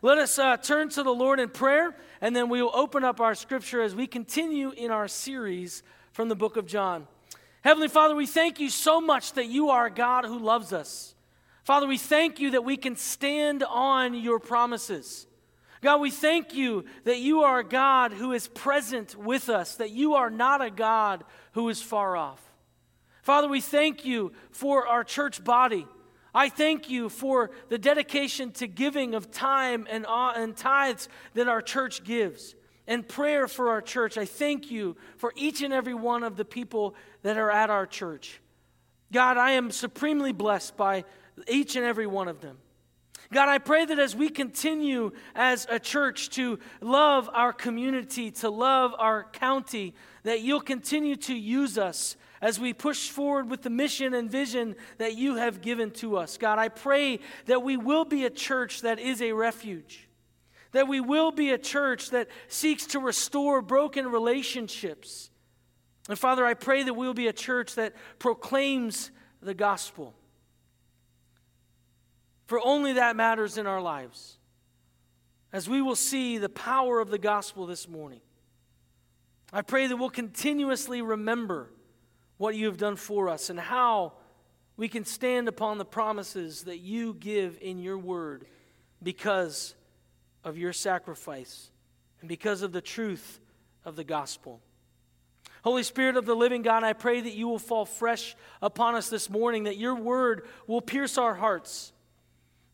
Let us uh, turn to the Lord in prayer, and then we will open up our scripture as we continue in our series from the book of John. Heavenly Father, we thank you so much that you are a God who loves us. Father, we thank you that we can stand on your promises. God, we thank you that you are a God who is present with us, that you are not a God who is far off. Father, we thank you for our church body. I thank you for the dedication to giving of time and, and tithes that our church gives and prayer for our church. I thank you for each and every one of the people that are at our church. God, I am supremely blessed by each and every one of them. God, I pray that as we continue as a church to love our community, to love our county, that you'll continue to use us as we push forward with the mission and vision that you have given to us. God, I pray that we will be a church that is a refuge, that we will be a church that seeks to restore broken relationships. And Father, I pray that we will be a church that proclaims the gospel. For only that matters in our lives. As we will see the power of the gospel this morning, I pray that we'll continuously remember what you have done for us and how we can stand upon the promises that you give in your word because of your sacrifice and because of the truth of the gospel. Holy Spirit of the living God, I pray that you will fall fresh upon us this morning, that your word will pierce our hearts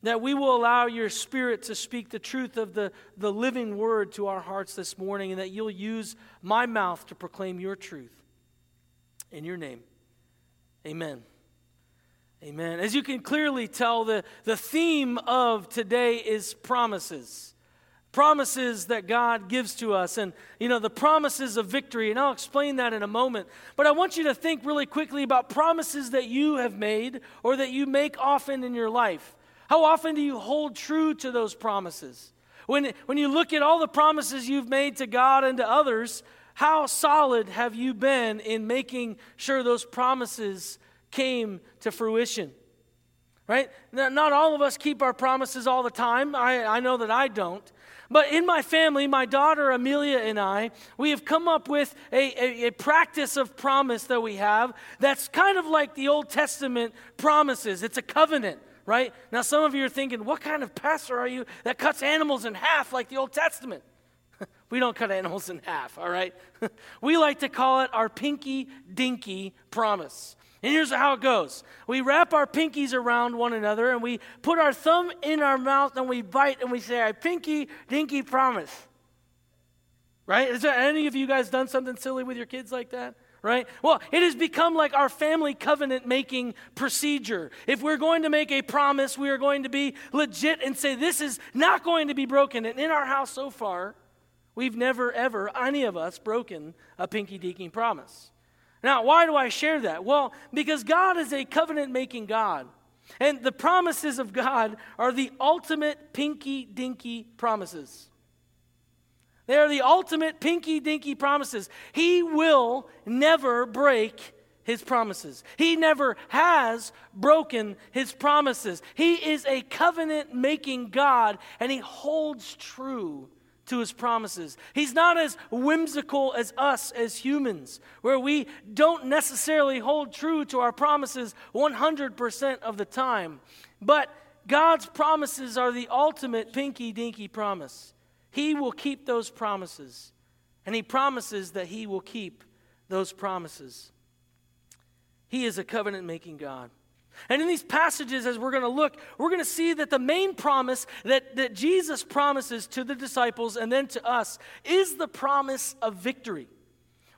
that we will allow your spirit to speak the truth of the, the living word to our hearts this morning, and that you'll use my mouth to proclaim your truth. In your name, amen. Amen. As you can clearly tell, the, the theme of today is promises. Promises that God gives to us, and you know, the promises of victory, and I'll explain that in a moment. But I want you to think really quickly about promises that you have made or that you make often in your life. How often do you hold true to those promises? When, when you look at all the promises you've made to God and to others, how solid have you been in making sure those promises came to fruition? Right? Not all of us keep our promises all the time. I, I know that I don't. But in my family, my daughter Amelia and I, we have come up with a, a, a, practice of promise that we have that's kind of like the Old Testament promises. It's a covenant, right? Now, some of you are thinking, what kind of pastor are you that cuts animals in half like the Old Testament? We don't cut animals in half, all right? we like to call it our pinky dinky promise. And here's how it goes we wrap our pinkies around one another and we put our thumb in our mouth and we bite and we say, I pinky dinky promise. Right? Is there any of you guys done something silly with your kids like that? right? Well, it has become like our family covenant making procedure. If we're going to make a promise, we are going to be legit and say, this is not going to be broken. And in our house so far, we've never, ever, any of us, broken a pinky deaking promise. Now, why do I share that? Well, because God is a covenant making God. And the promises of God are the ultimate pinky dinky promises. They are the ultimate pinky dinky promises. He will never break his promises. He never has broken his promises. He is a covenant making God and he holds true to his promises. He's not as whimsical as us as humans, where we don't necessarily hold true to our promises 100% of the time. But God's promises are the ultimate pinky dinky promise. He will keep those promises. And He promises that He will keep those promises. He is a covenant making God. And in these passages, as we're going to look, we're going to see that the main promise that, that Jesus promises to the disciples and then to us is the promise of victory.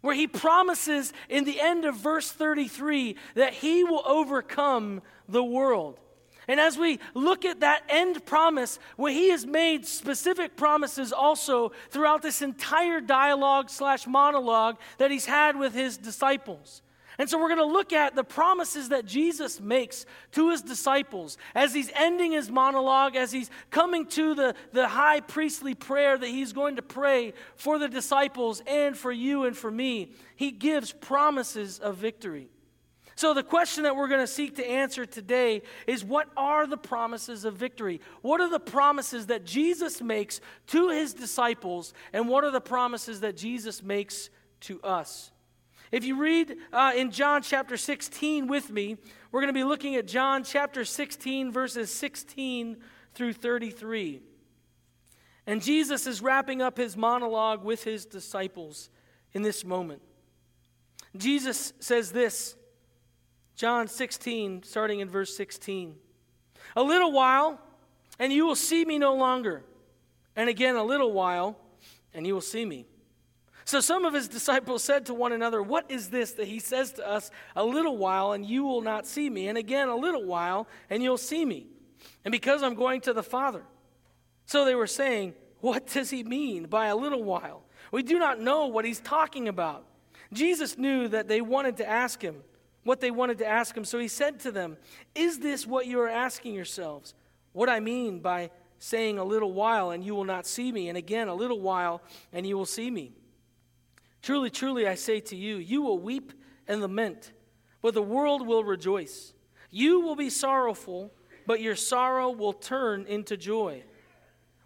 Where he promises in the end of verse 33 that he will overcome the world. And as we look at that end promise, where he has made specific promises also throughout this entire dialogue slash monologue that he's had with his disciples. And so we're going to look at the promises that Jesus makes to his disciples as he's ending his monologue, as he's coming to the, the high priestly prayer that he's going to pray for the disciples and for you and for me. He gives promises of victory. So, the question that we're going to seek to answer today is what are the promises of victory? What are the promises that Jesus makes to his disciples, and what are the promises that Jesus makes to us? If you read uh, in John chapter 16 with me, we're going to be looking at John chapter 16, verses 16 through 33. And Jesus is wrapping up his monologue with his disciples in this moment. Jesus says this John 16, starting in verse 16. A little while, and you will see me no longer. And again, a little while, and you will see me. So some of his disciples said to one another, What is this that he says to us, A little while, and you will not see me? And again, a little while, and you'll see me. And because I'm going to the Father. So they were saying, What does he mean by a little while? We do not know what he's talking about. Jesus knew that they wanted to ask him what they wanted to ask him. So he said to them, Is this what you are asking yourselves? What I mean by saying a little while and you will not see me, and again a little while and you will see me. Truly, truly, I say to you, you will weep and lament, but the world will rejoice. You will be sorrowful, but your sorrow will turn into joy.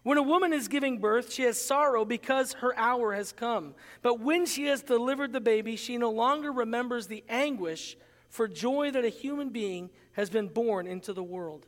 When a woman is giving birth, she has sorrow because her hour has come. But when she has delivered the baby, she no longer remembers the anguish for joy that a human being has been born into the world.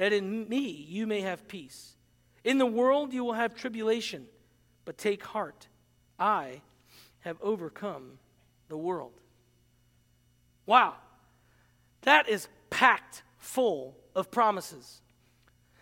that in me you may have peace. In the world you will have tribulation, but take heart. I have overcome the world. Wow, that is packed full of promises.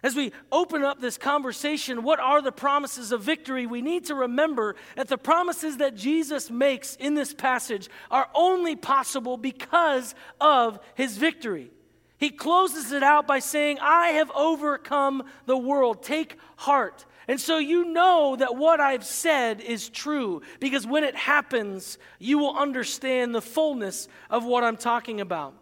As we open up this conversation, what are the promises of victory? We need to remember that the promises that Jesus makes in this passage are only possible because of his victory. He closes it out by saying, I have overcome the world. Take heart. And so you know that what I've said is true because when it happens, you will understand the fullness of what I'm talking about.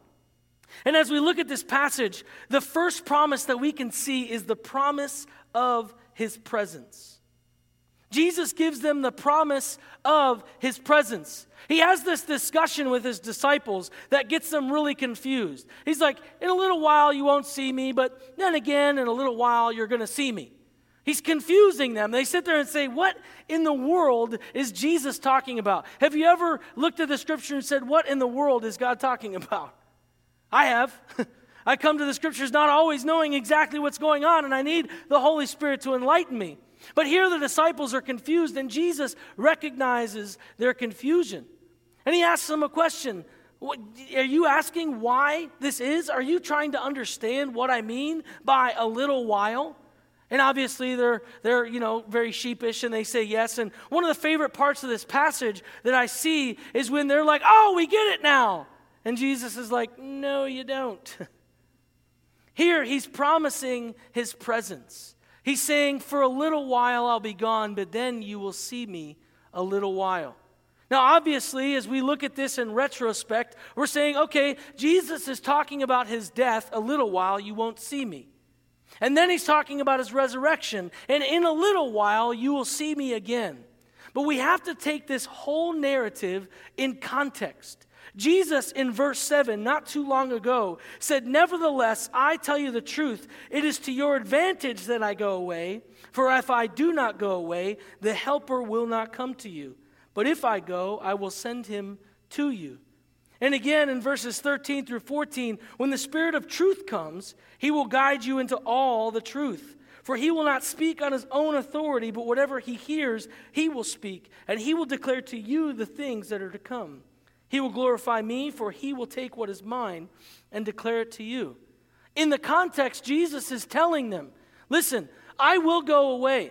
And as we look at this passage, the first promise that we can see is the promise of his presence. Jesus gives them the promise of his presence. He has this discussion with his disciples that gets them really confused. He's like, In a little while you won't see me, but then again, in a little while you're going to see me. He's confusing them. They sit there and say, What in the world is Jesus talking about? Have you ever looked at the scripture and said, What in the world is God talking about? I have. I come to the scriptures not always knowing exactly what's going on, and I need the Holy Spirit to enlighten me. But here the disciples are confused, and Jesus recognizes their confusion. And he asks them a question Are you asking why this is? Are you trying to understand what I mean by a little while? And obviously they're they're you know very sheepish and they say yes. And one of the favorite parts of this passage that I see is when they're like, "Oh, we get it now." And Jesus is like, "No, you don't." Here he's promising his presence. He's saying, For a little while I'll be gone, but then you will see me a little while. Now, obviously, as we look at this in retrospect, we're saying, okay, Jesus is talking about his death a little while, you won't see me. And then he's talking about his resurrection. And in a little while, you will see me again. But we have to take this whole narrative in context. Jesus, in verse 7, not too long ago, said, Nevertheless, I tell you the truth, it is to your advantage that I go away. For if I do not go away, the Helper will not come to you. But if I go, I will send him to you. And again in verses 13 through 14, when the Spirit of truth comes, he will guide you into all the truth. For he will not speak on his own authority, but whatever he hears, he will speak, and he will declare to you the things that are to come. He will glorify me, for he will take what is mine and declare it to you. In the context, Jesus is telling them, Listen, I will go away.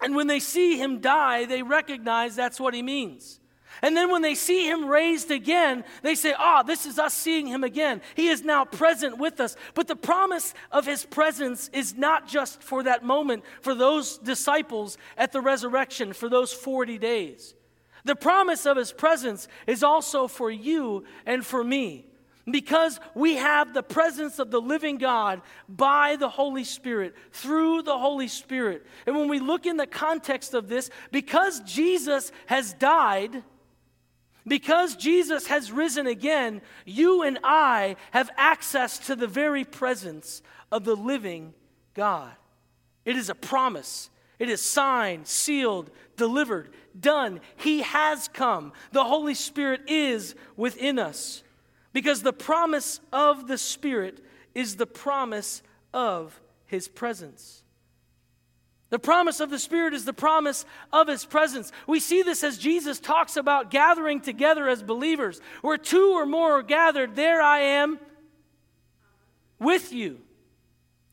And when they see him die, they recognize that's what he means. And then when they see him raised again, they say, Ah, oh, this is us seeing him again. He is now present with us. But the promise of his presence is not just for that moment, for those disciples at the resurrection, for those 40 days. The promise of his presence is also for you and for me. Because we have the presence of the living God by the Holy Spirit, through the Holy Spirit. And when we look in the context of this, because Jesus has died, because Jesus has risen again, you and I have access to the very presence of the living God. It is a promise. It is signed, sealed, delivered, done. He has come. The Holy Spirit is within us. Because the promise of the Spirit is the promise of His presence. The promise of the Spirit is the promise of His presence. We see this as Jesus talks about gathering together as believers. Where two or more are gathered, there I am with you.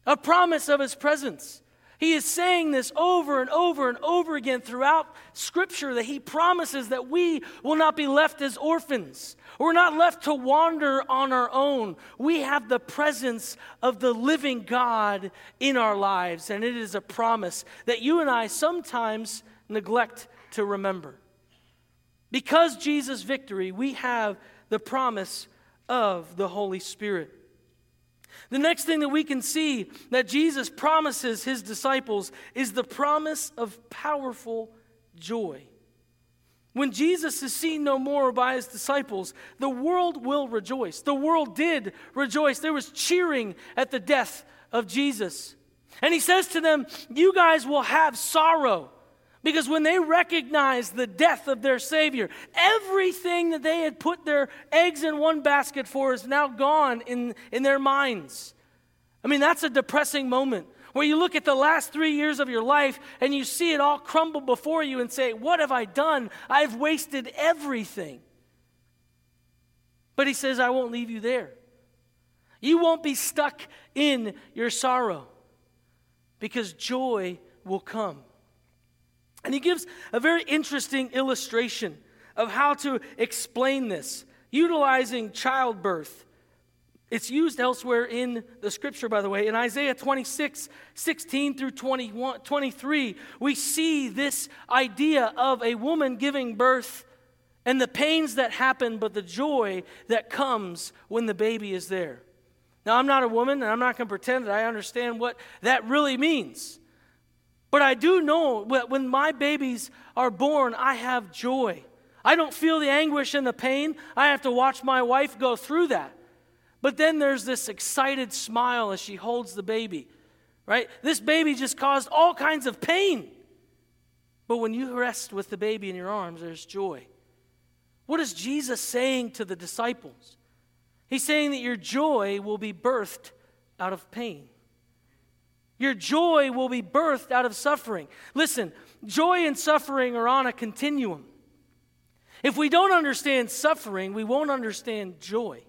A promise of His presence. He is saying this over and over and over again throughout Scripture that He promises that we will not be left as orphans. We're not left to wander on our own. We have the presence of the living God in our lives, and it is a promise that you and I sometimes neglect to remember. Because Jesus' victory, we have the promise of the Holy Spirit. The next thing that we can see that Jesus promises his disciples is the promise of powerful joy. When Jesus is seen no more by his disciples, the world will rejoice. The world did rejoice. There was cheering at the death of Jesus. And he says to them, You guys will have sorrow. Because when they recognize the death of their Savior, everything that they had put their eggs in one basket for is now gone in, in their minds. I mean, that's a depressing moment where you look at the last three years of your life and you see it all crumble before you and say, What have I done? I've wasted everything. But he says, I won't leave you there. You won't be stuck in your sorrow because joy will come. And he gives a very interesting illustration of how to explain this, utilizing childbirth. It's used elsewhere in the scripture, by the way. In Isaiah 26, 16 through 21, 23, we see this idea of a woman giving birth and the pains that happen, but the joy that comes when the baby is there. Now, I'm not a woman, and I'm not going to pretend that I understand what that really means. But I do know that when my babies are born, I have joy. I don't feel the anguish and the pain. I have to watch my wife go through that. But then there's this excited smile as she holds the baby, right? This baby just caused all kinds of pain. But when you rest with the baby in your arms, there's joy. What is Jesus saying to the disciples? He's saying that your joy will be birthed out of pain. Your joy will be birthed out of suffering. Listen, joy and suffering are on a continuum. If we don't understand suffering, we won't understand joy.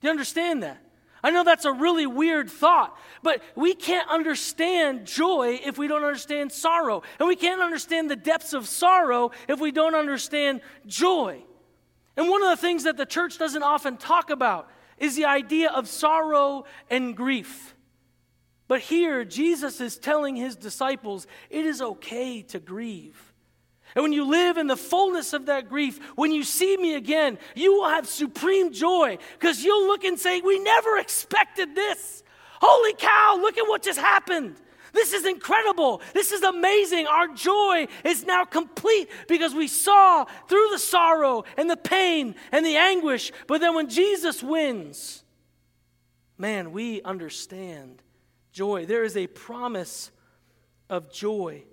Do you understand that? I know that's a really weird thought, but we can't understand joy if we don't understand sorrow. And we can't understand the depths of sorrow if we don't understand joy. And one of the things that the church doesn't often talk about is the idea of sorrow and grief. But here, Jesus is telling his disciples it is okay to grieve. And when you live in the fullness of that grief, when you see me again, you will have supreme joy because you'll look and say, We never expected this. Holy cow, look at what just happened. This is incredible. This is amazing. Our joy is now complete because we saw through the sorrow and the pain and the anguish. But then when Jesus wins, man, we understand joy. There is a promise of joy.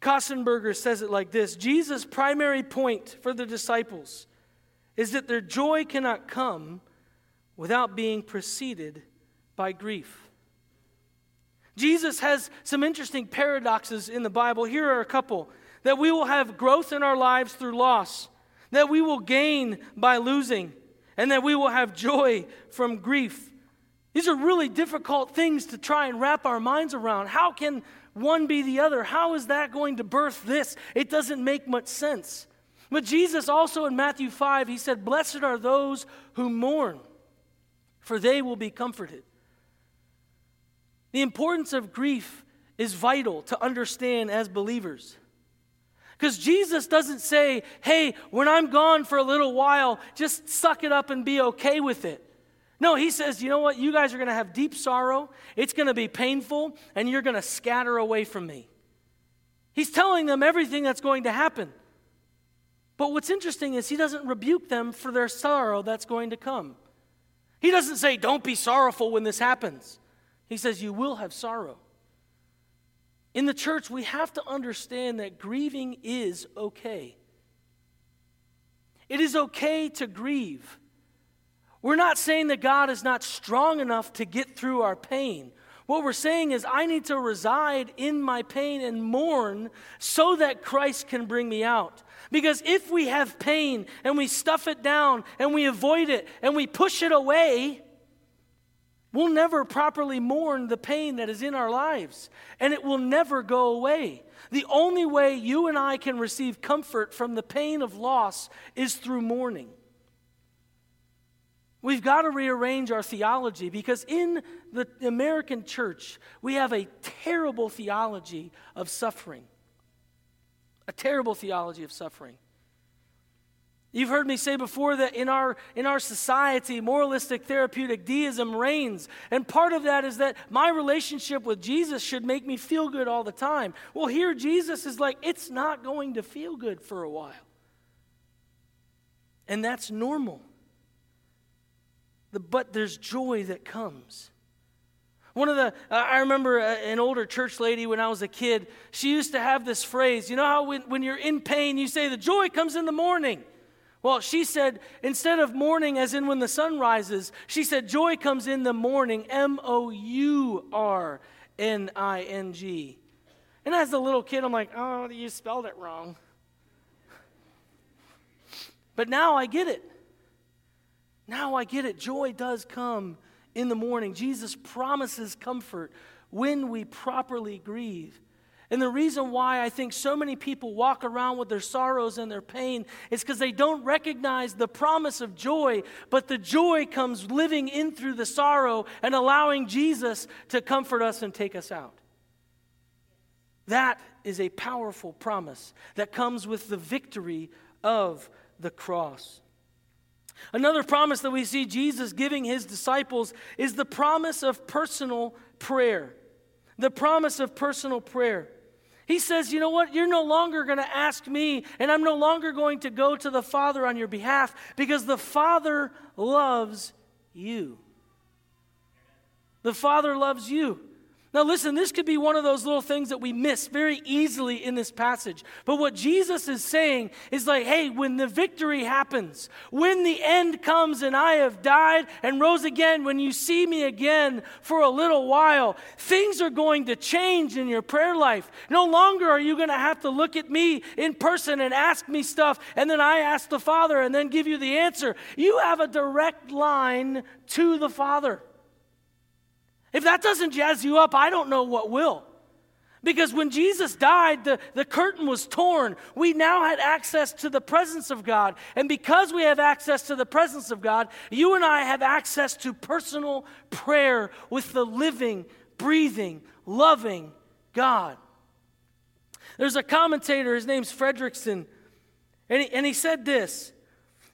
Kostenberger says it like this Jesus' primary point for the disciples is that their joy cannot come without being preceded by grief. Jesus has some interesting paradoxes in the Bible. Here are a couple that we will have growth in our lives through loss, that we will gain by losing, and that we will have joy from grief. These are really difficult things to try and wrap our minds around. How can one be the other? How is that going to birth this? It doesn't make much sense. But Jesus also in Matthew 5, he said, Blessed are those who mourn, for they will be comforted. The importance of grief is vital to understand as believers. Because Jesus doesn't say, hey, when I'm gone for a little while, just suck it up and be okay with it. No, he says, you know what? You guys are going to have deep sorrow. It's going to be painful, and you're going to scatter away from me. He's telling them everything that's going to happen. But what's interesting is he doesn't rebuke them for their sorrow that's going to come. He doesn't say, don't be sorrowful when this happens. He says, You will have sorrow. In the church, we have to understand that grieving is okay. It is okay to grieve. We're not saying that God is not strong enough to get through our pain. What we're saying is, I need to reside in my pain and mourn so that Christ can bring me out. Because if we have pain and we stuff it down and we avoid it and we push it away, We'll never properly mourn the pain that is in our lives, and it will never go away. The only way you and I can receive comfort from the pain of loss is through mourning. We've got to rearrange our theology because in the American church, we have a terrible theology of suffering. A terrible theology of suffering. You've heard me say before that in our, in our society, moralistic therapeutic deism reigns. And part of that is that my relationship with Jesus should make me feel good all the time. Well, here Jesus is like, it's not going to feel good for a while. And that's normal. But there's joy that comes. One of the, uh, I remember an older church lady when I was a kid, she used to have this phrase you know how when, when you're in pain, you say, the joy comes in the morning. Well, she said, instead of morning, as in when the sun rises, she said, joy comes in the morning, M O U R N I N G. And as a little kid, I'm like, oh, you spelled it wrong. But now I get it. Now I get it. Joy does come in the morning. Jesus promises comfort when we properly grieve. And the reason why I think so many people walk around with their sorrows and their pain is because they don't recognize the promise of joy, but the joy comes living in through the sorrow and allowing Jesus to comfort us and take us out. That is a powerful promise that comes with the victory of the cross. Another promise that we see Jesus giving his disciples is the promise of personal prayer. The promise of personal prayer. He says, You know what? You're no longer going to ask me, and I'm no longer going to go to the Father on your behalf because the Father loves you. The Father loves you. Now, listen, this could be one of those little things that we miss very easily in this passage. But what Jesus is saying is like, hey, when the victory happens, when the end comes and I have died and rose again, when you see me again for a little while, things are going to change in your prayer life. No longer are you going to have to look at me in person and ask me stuff, and then I ask the Father and then give you the answer. You have a direct line to the Father. If that doesn't jazz you up, I don't know what will. Because when Jesus died, the, the curtain was torn. We now had access to the presence of God. And because we have access to the presence of God, you and I have access to personal prayer with the living, breathing, loving God. There's a commentator, his name's Fredrickson, and he, and he said this.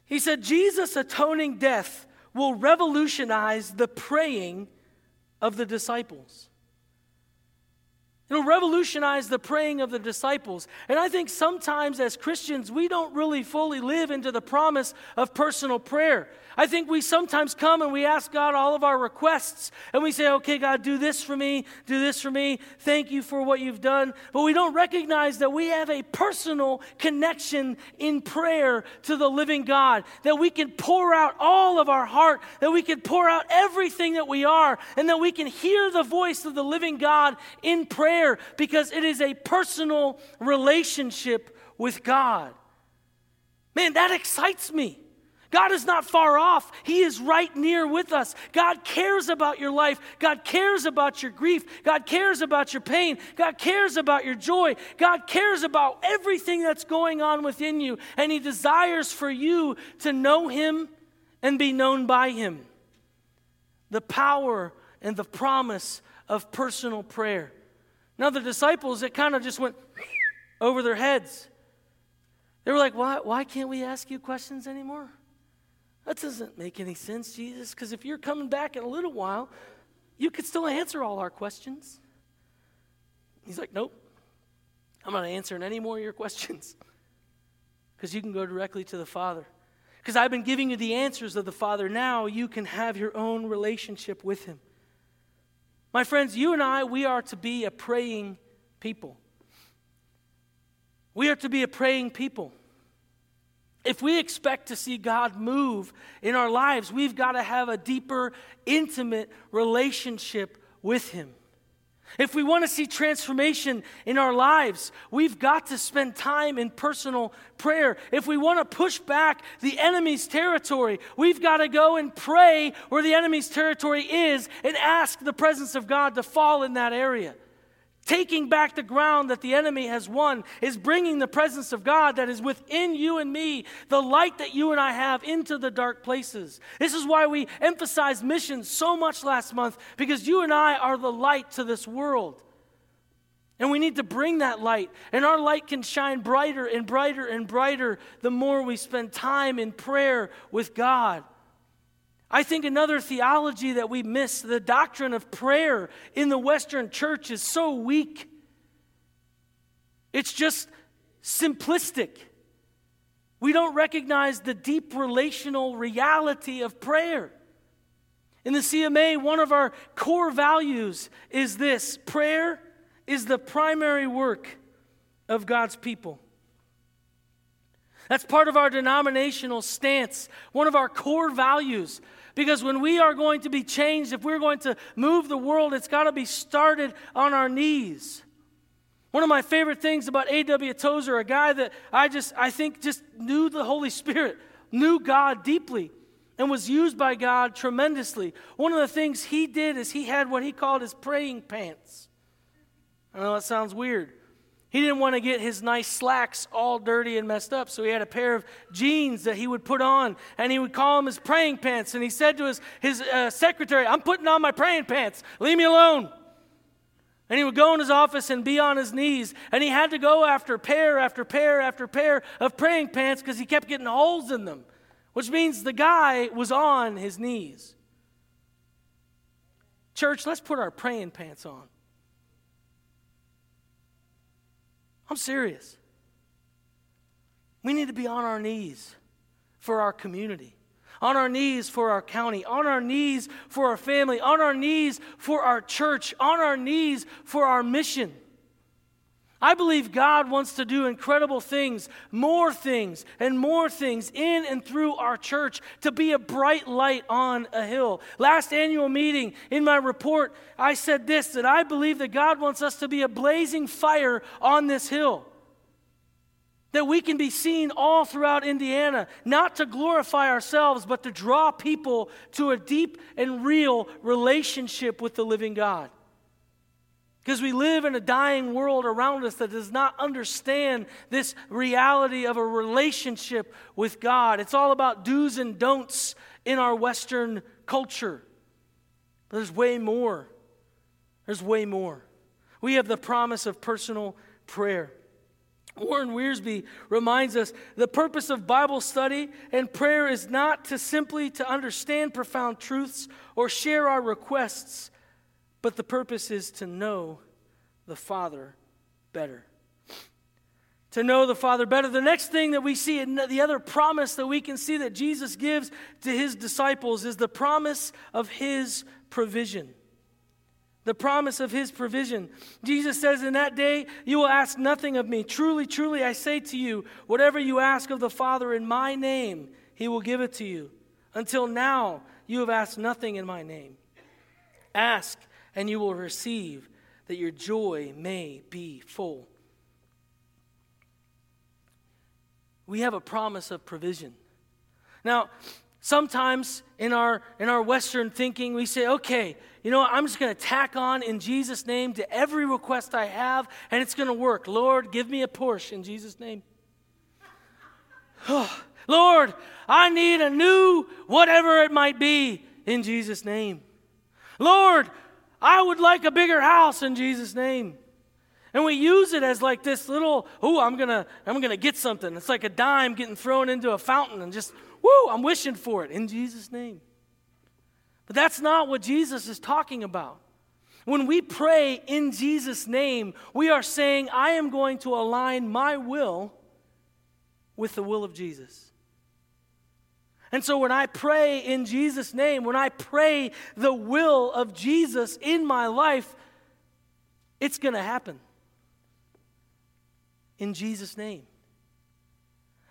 He said, Jesus' atoning death will revolutionize the praying of the disciples. It'll revolutionize the praying of the disciples. And I think sometimes as Christians, we don't really fully live into the promise of personal prayer. I think we sometimes come and we ask God all of our requests, and we say, okay, God, do this for me, do this for me, thank you for what you've done. But we don't recognize that we have a personal connection in prayer to the living God, that we can pour out all of our heart, that we can pour out everything that we are, and that we can hear the voice of the living God in prayer because it is a personal relationship with God. Man, that excites me. God is not far off. He is right near with us. God cares about your life. God cares about your grief. God cares about your pain. God cares about your joy. God cares about everything that's going on within you. And He desires for you to know Him and be known by Him. The power and the promise of personal prayer. Now, the disciples, it kind of just went over their heads. They were like, why, why can't we ask you questions anymore? That doesn't make any sense, Jesus, because if you're coming back in a little while, you could still answer all our questions. He's like, Nope, I'm not answering any more of your questions because you can go directly to the Father. Because I've been giving you the answers of the Father. Now you can have your own relationship with Him. My friends, you and I, we are to be a praying people. We are to be a praying people. If we expect to see God move in our lives, we've got to have a deeper, intimate relationship with Him. If we want to see transformation in our lives, we've got to spend time in personal prayer. If we want to push back the enemy's territory, we've got to go and pray where the enemy's territory is and ask the presence of God to fall in that area. Taking back the ground that the enemy has won is bringing the presence of God that is within you and me, the light that you and I have, into the dark places. This is why we emphasized missions so much last month, because you and I are the light to this world. And we need to bring that light. And our light can shine brighter and brighter and brighter the more we spend time in prayer with God. I think another theology that we miss, the doctrine of prayer in the Western church, is so weak. It's just simplistic. We don't recognize the deep relational reality of prayer. In the CMA, one of our core values is this prayer is the primary work of God's people. That's part of our denominational stance, one of our core values. Because when we are going to be changed, if we're going to move the world, it's got to be started on our knees. One of my favorite things about A.W. Tozer, a guy that I just, I think, just knew the Holy Spirit, knew God deeply, and was used by God tremendously. One of the things he did is he had what he called his praying pants. I know that sounds weird. He didn't want to get his nice slacks all dirty and messed up, so he had a pair of jeans that he would put on, and he would call them his praying pants. And he said to his, his uh, secretary, I'm putting on my praying pants. Leave me alone. And he would go in his office and be on his knees. And he had to go after pair after pair after pair of praying pants because he kept getting holes in them, which means the guy was on his knees. Church, let's put our praying pants on. I'm serious. We need to be on our knees for our community, on our knees for our county, on our knees for our family, on our knees for our church, on our knees for our mission. I believe God wants to do incredible things, more things, and more things in and through our church to be a bright light on a hill. Last annual meeting, in my report, I said this that I believe that God wants us to be a blazing fire on this hill. That we can be seen all throughout Indiana, not to glorify ourselves, but to draw people to a deep and real relationship with the living God. Because we live in a dying world around us that does not understand this reality of a relationship with God. It's all about do's and don'ts in our Western culture. But there's way more. There's way more. We have the promise of personal prayer. Warren Wiersbe reminds us the purpose of Bible study and prayer is not to simply to understand profound truths or share our requests but the purpose is to know the Father better. To know the Father better. The next thing that we see, the other promise that we can see that Jesus gives to his disciples is the promise of his provision. The promise of his provision. Jesus says, In that day you will ask nothing of me. Truly, truly, I say to you, whatever you ask of the Father in my name, he will give it to you. Until now, you have asked nothing in my name. Ask, and you will receive, that your joy may be full. We have a promise of provision. Now, sometimes in our in our western thinking we say okay you know what? i'm just going to tack on in jesus name to every request i have and it's going to work lord give me a porsche in jesus name lord i need a new whatever it might be in jesus name lord I would like a bigger house in Jesus' name. And we use it as like this little, oh, I'm gonna, I'm gonna get something. It's like a dime getting thrown into a fountain and just, whoo, I'm wishing for it in Jesus' name. But that's not what Jesus is talking about. When we pray in Jesus' name, we are saying, I am going to align my will with the will of Jesus. And so when I pray in Jesus' name, when I pray the will of Jesus in my life, it's going to happen. In Jesus' name.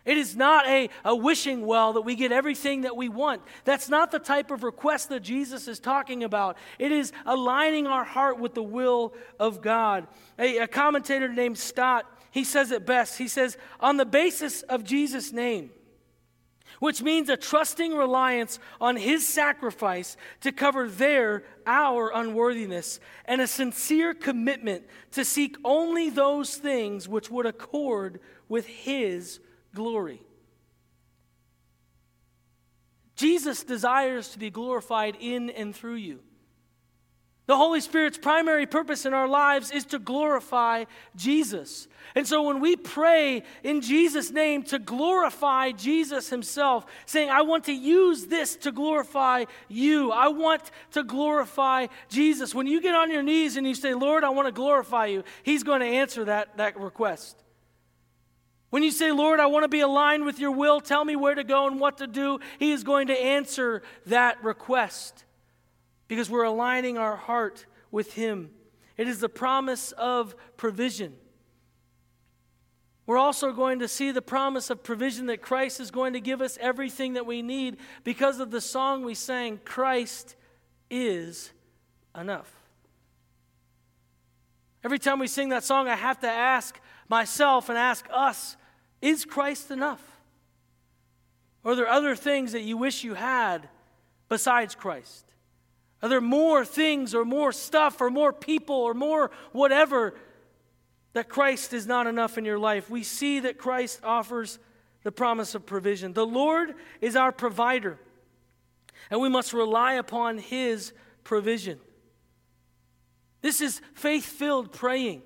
It is not a, a wishing well that we get everything that we want. That's not the type of request that Jesus is talking about. It is aligning our heart with the will of God. A, a commentator named Stott, he says it best. He says, on the basis of Jesus' name, which means a trusting reliance on his sacrifice to cover their, our unworthiness, and a sincere commitment to seek only those things which would accord with his glory. Jesus desires to be glorified in and through you. The Holy Spirit's primary purpose in our lives is to glorify Jesus. And so when we pray in Jesus' name to glorify Jesus Himself, saying, I want to use this to glorify you, I want to glorify Jesus. When you get on your knees and you say, Lord, I want to glorify you, He's going to answer that, that request. When you say, Lord, I want to be aligned with your will, tell me where to go and what to do, He is going to answer that request because we're aligning our heart with Him. It is the promise of provision. We're also going to see the promise of provision that Christ is going to give us everything that we need because of the song we sang, Christ is enough. Every time we sing that song, I have to ask myself and ask us, is Christ enough? Or are there other things that you wish you had besides Christ? Are there more things or more stuff or more people or more whatever that Christ is not enough in your life? We see that Christ offers the promise of provision. The Lord is our provider, and we must rely upon His provision. This is faith filled praying.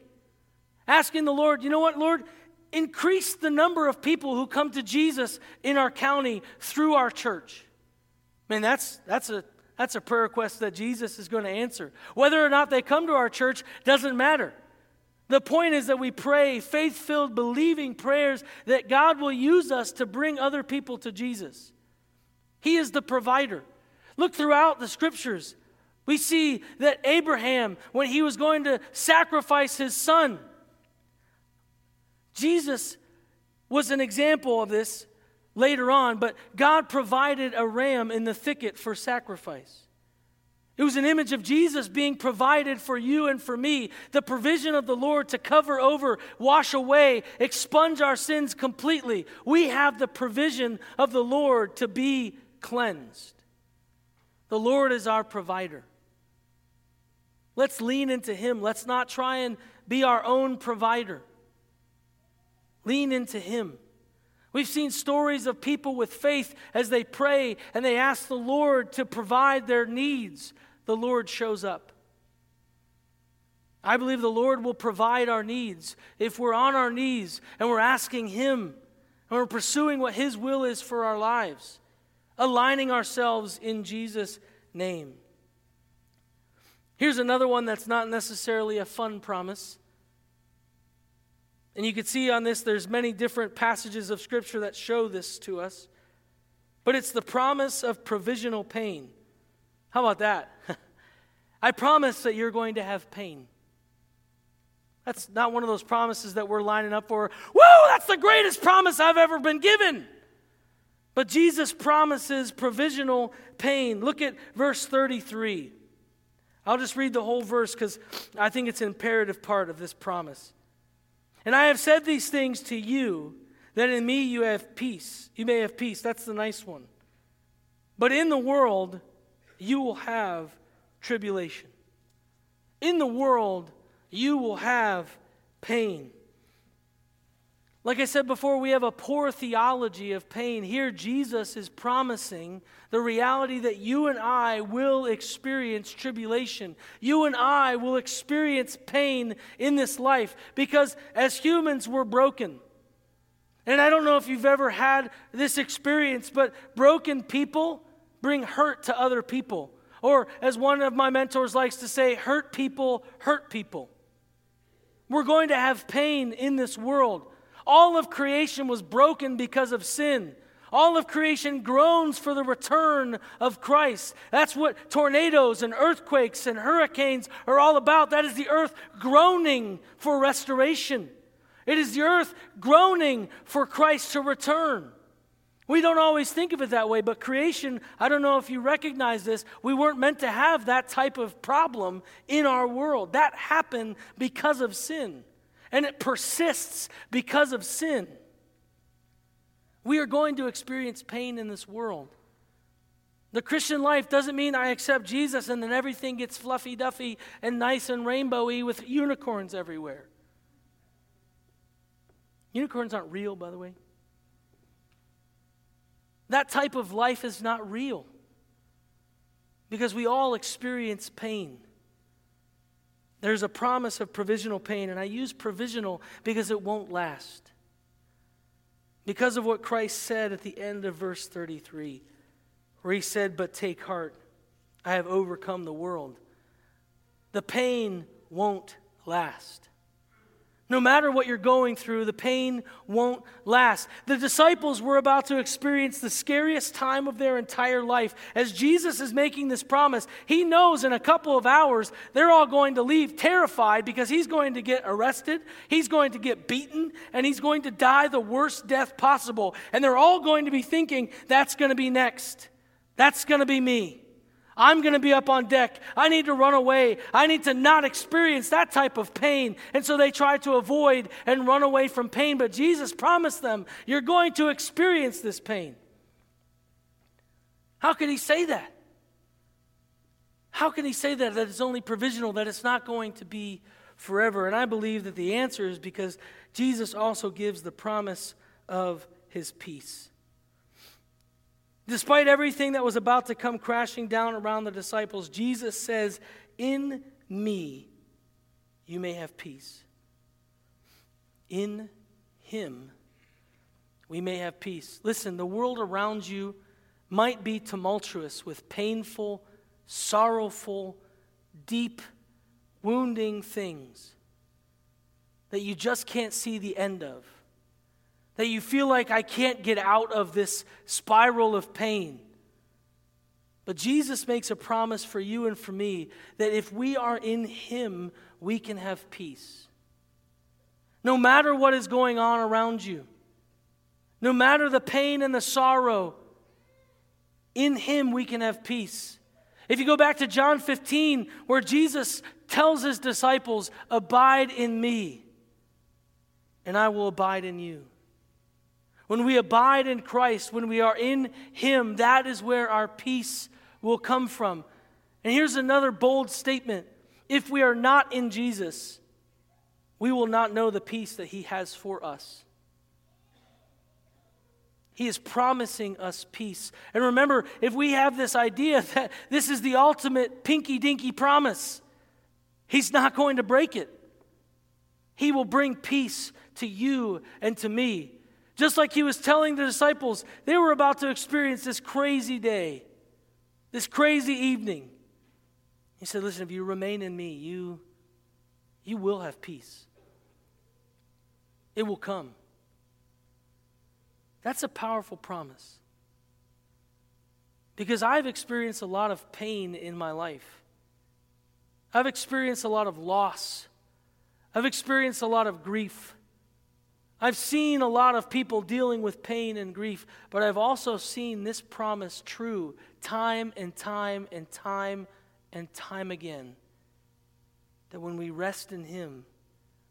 Asking the Lord, you know what, Lord? Increase the number of people who come to Jesus in our county through our church. Man, that's, that's a that's a prayer request that Jesus is going to answer. Whether or not they come to our church doesn't matter. The point is that we pray faith filled, believing prayers that God will use us to bring other people to Jesus. He is the provider. Look throughout the scriptures. We see that Abraham, when he was going to sacrifice his son, Jesus was an example of this later on, but God provided a ram in the thicket for sacrifice. It was an image of Jesus being provided for you and for me, the provision of the Lord to cover over, wash away, expunge our sins completely. We have the provision of the Lord to be cleansed. The Lord is our provider. Let's lean into Him. Let's not try and be our own provider. Lean into Him. We've seen stories of people with faith as they pray and they ask the Lord to provide their needs. The Lord shows up. I believe the Lord will provide our needs if we're on our knees and we're asking Him and we're pursuing what His will is for our lives, aligning ourselves in Jesus' name. Here's another one that's not necessarily a fun promise. And you can see on this, there's many different passages of Scripture that show this to us. But it's the promise of provisional pain. How about that? I promise that you're going to have pain. That's not one of those promises that we're lining up for. Whoa, that's the greatest promise I've ever been given. But Jesus promises provisional pain. Look at verse 33. I'll just read the whole verse because I think it's an imperative part of this promise. And I have said these things to you, that in me you have peace. You may have peace. That's the nice one. But in the world, you will have tribulation. In the world, you will have pain. Like I said before, we have a poor theology of pain. Here, Jesus is promising the reality that you and I will experience tribulation. You and I will experience pain in this life because as humans, we're broken. And I don't know if you've ever had this experience, but broken people bring hurt to other people. Or, as one of my mentors likes to say, hurt people hurt people. We're going to have pain in this world. All of creation was broken because of sin. All of creation groans for the return of Christ. That's what tornadoes and earthquakes and hurricanes are all about. That is the earth groaning for restoration. It is the earth groaning for Christ to return. We don't always think of it that way, but creation, I don't know if you recognize this, we weren't meant to have that type of problem in our world. That happened because of sin, and it persists because of sin. We are going to experience pain in this world. The Christian life doesn't mean I accept Jesus and then everything gets fluffy duffy and nice and rainbowy with unicorns everywhere. Unicorns aren't real, by the way. That type of life is not real because we all experience pain. There's a promise of provisional pain, and I use provisional because it won't last. Because of what Christ said at the end of verse 33, where he said, But take heart, I have overcome the world. The pain won't last. No matter what you're going through, the pain won't last. The disciples were about to experience the scariest time of their entire life. As Jesus is making this promise, he knows in a couple of hours they're all going to leave terrified because he's going to get arrested, he's going to get beaten, and he's going to die the worst death possible. And they're all going to be thinking, that's going to be next. That's going to be me. I'm going to be up on deck. I need to run away. I need to not experience that type of pain. And so they try to avoid and run away from pain. But Jesus promised them, You're going to experience this pain. How can he say that? How can he say that? That it's only provisional, that it's not going to be forever. And I believe that the answer is because Jesus also gives the promise of his peace. Despite everything that was about to come crashing down around the disciples, Jesus says, In me you may have peace. In him we may have peace. Listen, the world around you might be tumultuous with painful, sorrowful, deep, wounding things that you just can't see the end of that you feel like I can't get out of this spiral of pain. But Jesus makes a promise for you and for me that if we are in Him, we can have peace. No matter what is going on around you, no matter the pain and the sorrow, in Him we can have peace. If you go back to John 15, where Jesus tells His disciples, Abide in me, and I will abide in you. When we abide in Christ, when we are in Him, that is where our peace will come from. And here's another bold statement if we are not in Jesus, we will not know the peace that He has for us. He is promising us peace. And remember, if we have this idea that this is the ultimate pinky dinky promise, He's not going to break it. He will bring peace to you and to me. Just like he was telling the disciples, they were about to experience this crazy day, this crazy evening. He said, Listen, if you remain in me, you, you will have peace. It will come. That's a powerful promise. Because I've experienced a lot of pain in my life. I've experienced a lot of loss. I've experienced a lot of grief. I've seen a lot of people dealing with pain and grief, but I've also seen this promise true time and time and time and time again that when we rest in Him,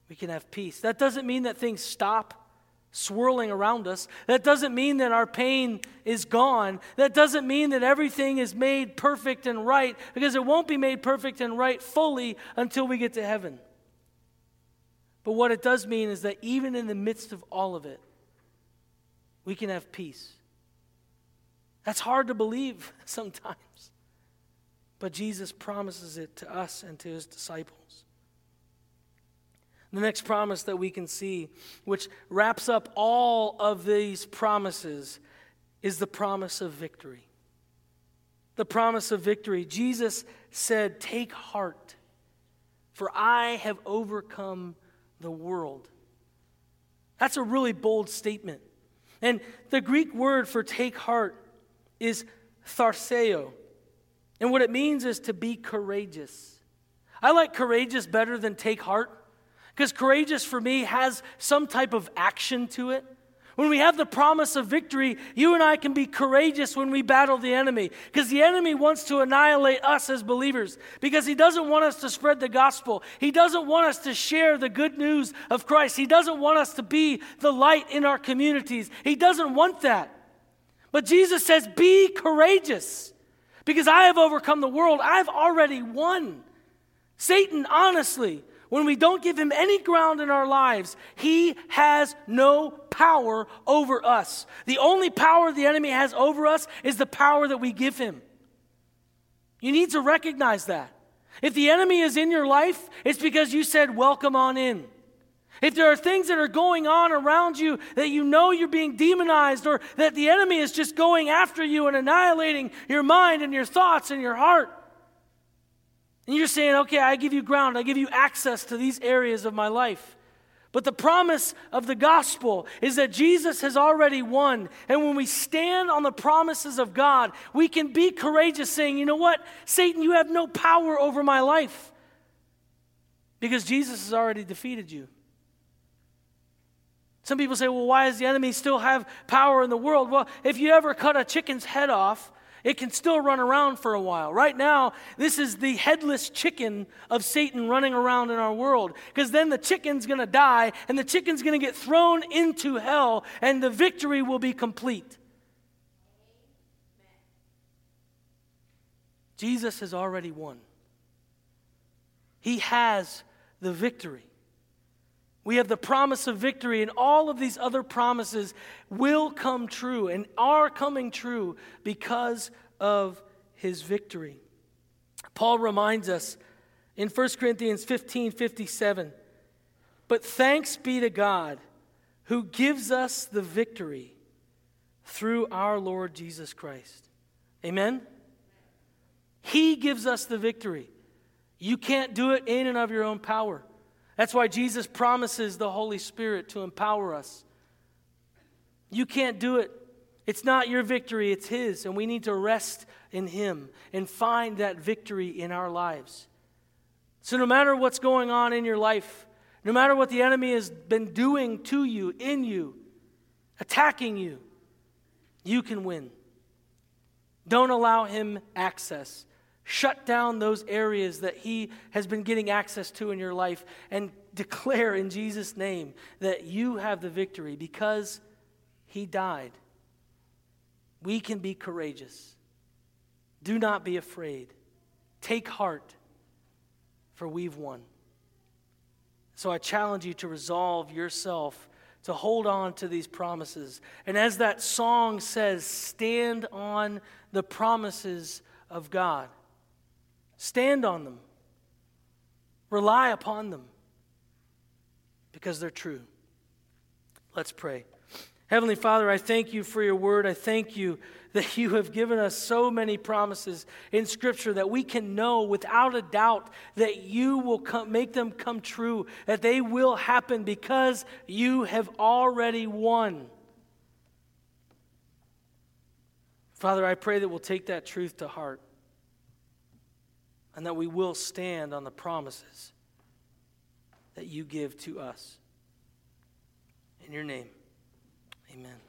we can have peace. That doesn't mean that things stop swirling around us. That doesn't mean that our pain is gone. That doesn't mean that everything is made perfect and right, because it won't be made perfect and right fully until we get to heaven. But what it does mean is that even in the midst of all of it, we can have peace. That's hard to believe sometimes. But Jesus promises it to us and to his disciples. The next promise that we can see, which wraps up all of these promises, is the promise of victory. The promise of victory. Jesus said, Take heart, for I have overcome the world. That's a really bold statement. And the Greek word for take heart is tharseo. And what it means is to be courageous. I like courageous better than take heart because courageous for me has some type of action to it. When we have the promise of victory, you and I can be courageous when we battle the enemy. Because the enemy wants to annihilate us as believers. Because he doesn't want us to spread the gospel. He doesn't want us to share the good news of Christ. He doesn't want us to be the light in our communities. He doesn't want that. But Jesus says, Be courageous. Because I have overcome the world. I've already won. Satan, honestly, when we don't give him any ground in our lives, he has no power over us. The only power the enemy has over us is the power that we give him. You need to recognize that. If the enemy is in your life, it's because you said, Welcome on in. If there are things that are going on around you that you know you're being demonized or that the enemy is just going after you and annihilating your mind and your thoughts and your heart, and you're saying, okay, I give you ground, I give you access to these areas of my life. But the promise of the gospel is that Jesus has already won. And when we stand on the promises of God, we can be courageous, saying, you know what, Satan, you have no power over my life. Because Jesus has already defeated you. Some people say, well, why does the enemy still have power in the world? Well, if you ever cut a chicken's head off, it can still run around for a while. Right now, this is the headless chicken of Satan running around in our world. Because then the chicken's going to die, and the chicken's going to get thrown into hell, and the victory will be complete. Jesus has already won. He has the victory. We have the promise of victory, and all of these other promises will come true and are coming true because of his victory. Paul reminds us in 1 Corinthians 15 57, but thanks be to God who gives us the victory through our Lord Jesus Christ. Amen? He gives us the victory. You can't do it in and of your own power. That's why Jesus promises the Holy Spirit to empower us. You can't do it. It's not your victory, it's His, and we need to rest in Him and find that victory in our lives. So, no matter what's going on in your life, no matter what the enemy has been doing to you, in you, attacking you, you can win. Don't allow him access. Shut down those areas that He has been getting access to in your life and declare in Jesus' name that you have the victory because He died. We can be courageous. Do not be afraid. Take heart, for we've won. So I challenge you to resolve yourself to hold on to these promises. And as that song says, stand on the promises of God. Stand on them. Rely upon them because they're true. Let's pray. Heavenly Father, I thank you for your word. I thank you that you have given us so many promises in Scripture that we can know without a doubt that you will come, make them come true, that they will happen because you have already won. Father, I pray that we'll take that truth to heart and that we will stand on the promises that you give to us. In your name. Amen.